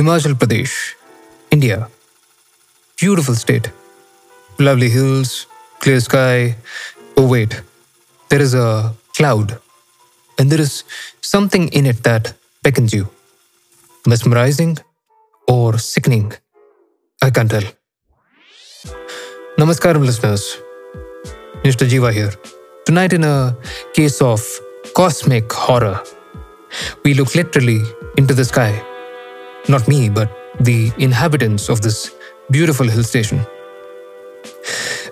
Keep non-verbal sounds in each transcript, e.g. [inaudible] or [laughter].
Himachal Pradesh, India. Beautiful state. Lovely hills, clear sky. Oh, wait, there is a cloud, and there is something in it that beckons you. Mesmerizing or sickening? I can't tell. Namaskaram, listeners. Mr. Jeeva here. Tonight, in a case of cosmic horror, we look literally into the sky. Not me, but the inhabitants of this beautiful hill station.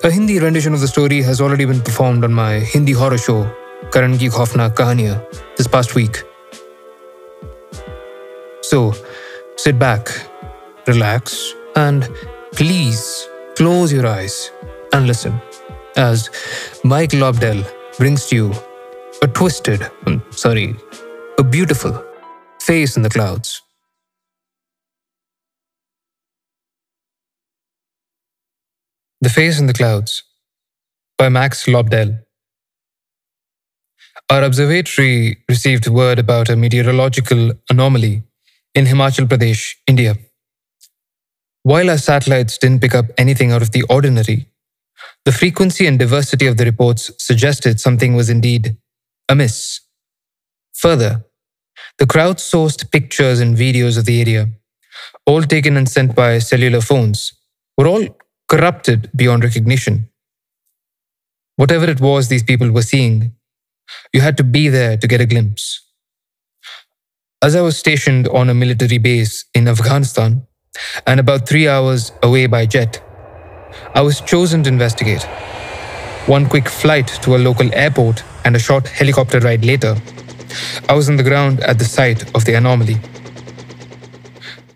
A Hindi rendition of the story has already been performed on my Hindi horror show, Karan Ki Khaufnaak Kahaaniyaan, this past week. So, sit back, relax, and please close your eyes and listen as Max Lobdell brings to you a twisted, sorry, a beautiful face in the clouds. The Face in the Clouds by Max Lobdell. Our observatory received word about a meteorological anomaly in Himachal Pradesh, India. While our satellites didn't pick up anything out of the ordinary, the frequency and diversity of the reports suggested something was indeed amiss. Further, the crowdsourced pictures and videos of the area, all taken and sent by cellular phones, were all corrupted beyond recognition. Whatever it was these people were seeing, you had to be there to get a glimpse. As I was stationed on a military base in Afghanistan and about three hours away by jet, I was chosen to investigate. One quick flight to a local airport and a short helicopter ride later, I was on the ground at the site of the anomaly.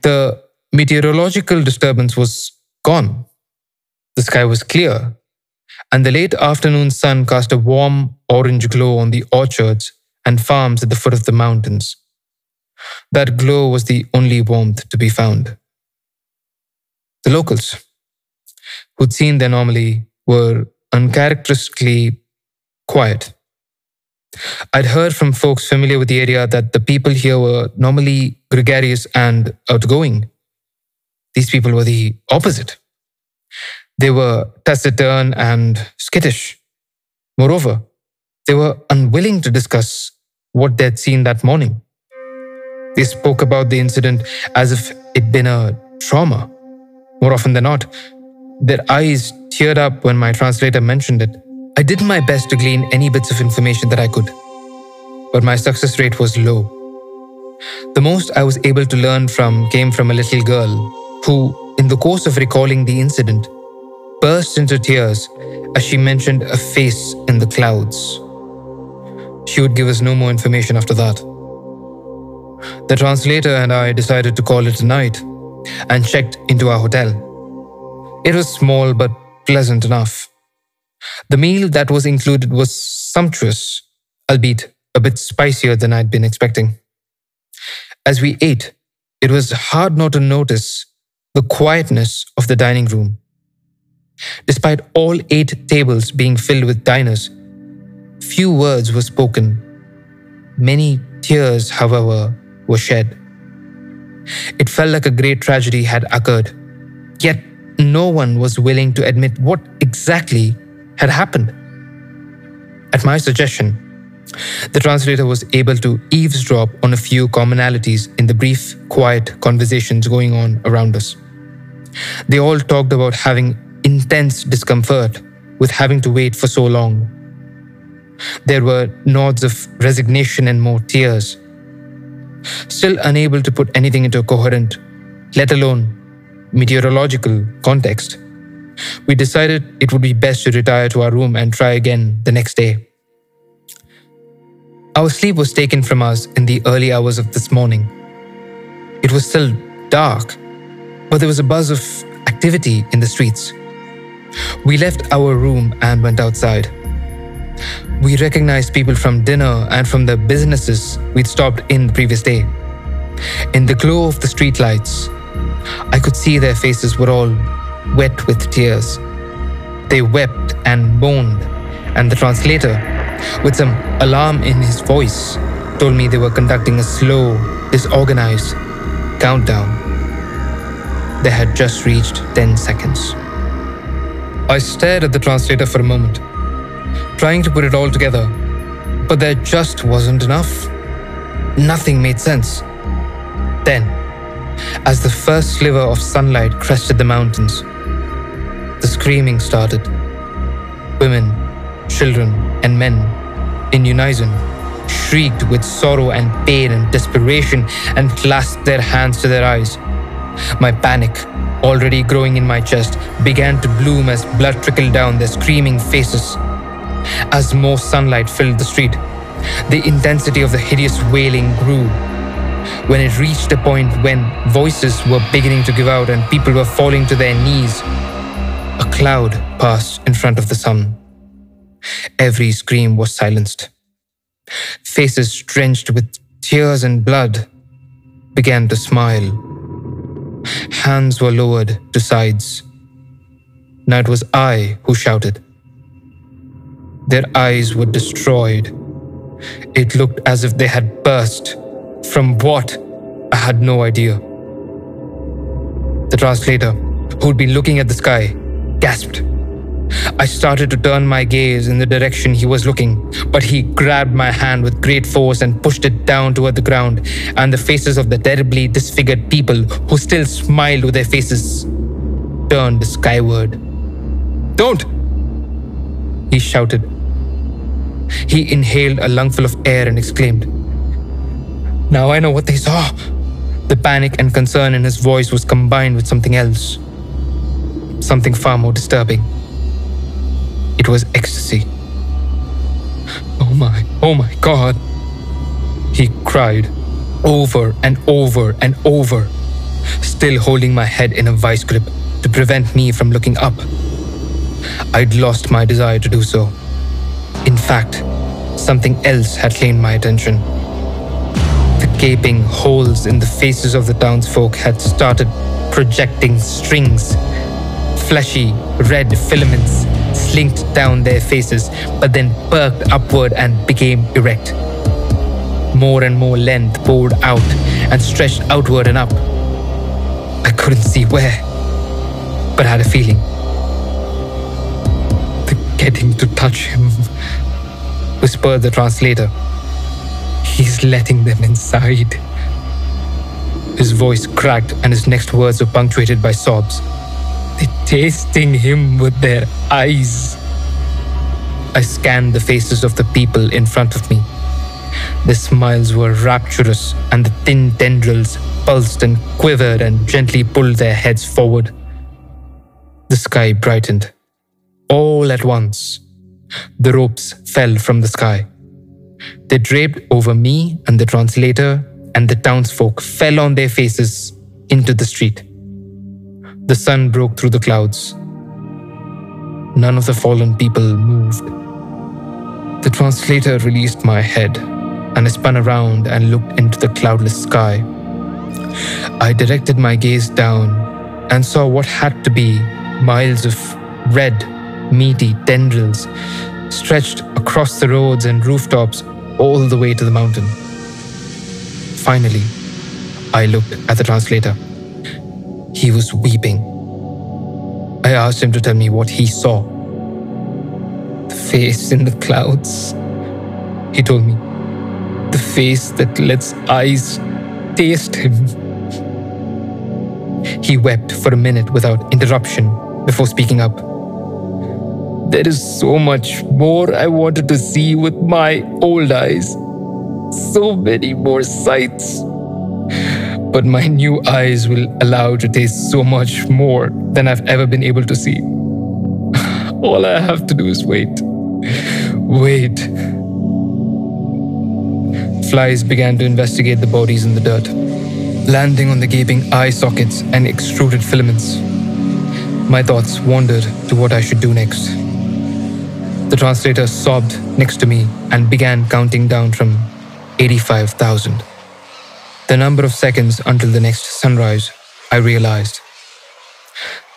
The meteorological disturbance was gone. The sky was clear, and the late afternoon sun cast a warm orange glow on the orchards and farms at the foot of the mountains. That glow was the only warmth to be found. The locals, who'd seen the anomaly, were uncharacteristically quiet. I'd heard from folks familiar with the area that the people here were normally gregarious and outgoing. These people were the opposite. They were taciturn and skittish. Moreover, they were unwilling to discuss what they'd seen that morning. They spoke about the incident as if it'd been a trauma. More often than not, their eyes teared up when my translator mentioned it. I did my best to glean any bits of information that I could, but my success rate was low. The most I was able to learn from came from a little girl who, in the course of recalling the incident, burst into tears as she mentioned a face in the clouds. She would give us no more information after that. The translator and I decided to call it a night and checked into our hotel. It was small but pleasant enough. The meal that was included was sumptuous, albeit a bit spicier than I'd been expecting. As we ate, it was hard not to notice the quietness of the dining room Despite all eight tables being filled with diners, few words were spoken. Many tears, however, were shed. It felt like a great tragedy had occurred, yet no one was willing to admit what exactly had happened. At my suggestion, the translator was able to eavesdrop on a few commonalities in the brief, quiet conversations going on around us. They all talked about having intense discomfort with having to wait for so long. There were nods of resignation and more tears. Still unable to put anything into a coherent, let alone meteorological context, we decided it would be best to retire to our room and try again the next day. Our sleep was taken from us in the early hours of this morning. It was still dark, but there was a buzz of activity in the streets. We left our room and went outside. We recognized people from dinner and from the businesses we'd stopped in the previous day. In the glow of the streetlights, I could see their faces were all wet with tears. They wept and moaned, and the translator, with some alarm in his voice, told me they were conducting a slow, disorganized countdown they had just reached 10 seconds. I stared at the translator for a moment, trying to put it all together, but there just wasn't enough. Nothing made sense. Then, as the first sliver of sunlight crested the mountains, the screaming started. Women, children, and men, in unison, shrieked with sorrow and pain and desperation and clasped their hands to their eyes. My panic, already growing in my chest, began to bloom as blood trickled down their screaming faces. As more sunlight filled the street, the intensity of the hideous wailing grew. When it reached a point when voices were beginning to give out and people were falling to their knees, a cloud passed in front of the sun. Every scream was silenced. Faces drenched with tears and blood began to smile. Hands were lowered to sides. Now it was I who shouted. Their eyes were destroyed. It looked as if they had burst. From what? I had no idea. The translator, who'd been looking at the sky, gasped. I started to turn my gaze in the direction he was looking, but he grabbed my hand with great force and pushed it down toward the ground, and the faces of the terribly disfigured people who still smiled with their faces turned skyward. Don't! He shouted. He inhaled a lungful of air and exclaimed, Now I know what they saw. The panic and concern in his voice was combined with something else. Something far more disturbing. It was ecstasy. Oh my, oh my God. He cried over and over and over, still holding my head in a vice grip to prevent me from looking up. I'd lost my desire to do so. In fact, something else had claimed my attention. The gaping holes in the faces of the townsfolk had started projecting strings, fleshy red filaments slinked down their faces, but then perked upward and became erect. More and more length poured out and stretched outward and up. I couldn't see where, but had a feeling. The getting to touch him, whispered the translator. He's letting them inside. His voice cracked and his next words were punctuated by sobs tasting him with their eyes. I scanned the faces of the people in front of me. The smiles were rapturous, and the thin tendrils pulsed and quivered and gently pulled their heads forward. The sky brightened. All at once, the ropes fell from the sky. They draped over me and the translator, and the townsfolk fell on their faces into the street. The sun broke through the clouds. None of the fallen people moved. The translator released my head, and I spun around and looked into the cloudless sky. I directed my gaze down and saw what had to be miles of red, meaty tendrils stretched across the roads and rooftops all the way to the mountain. Finally, I looked at the translator. He was weeping. I asked him to tell me what he saw. The face in the clouds. He told me. The face that lets eyes taste him. He wept for a minute without interruption before speaking up. There is so much more I wanted to see with my old eyes. So many more sights but my new eyes will allow to taste so much more than I've ever been able to see. [laughs] All I have to do is wait. Wait. Flies began to investigate the bodies in the dirt, landing on the gaping eye sockets and extruded filaments. My thoughts wandered to what I should do next. The translator sobbed next to me and began counting down from 85,000. The number of seconds until the next sunrise, I realized.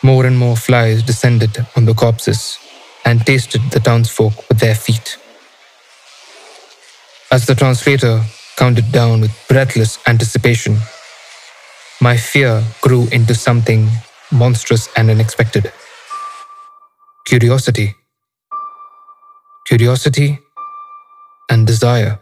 More and more flies descended on the corpses and tasted the townsfolk with their feet. As the translator counted down with breathless anticipation, my fear grew into something monstrous and unexpected. Curiosity. Curiosity and desire.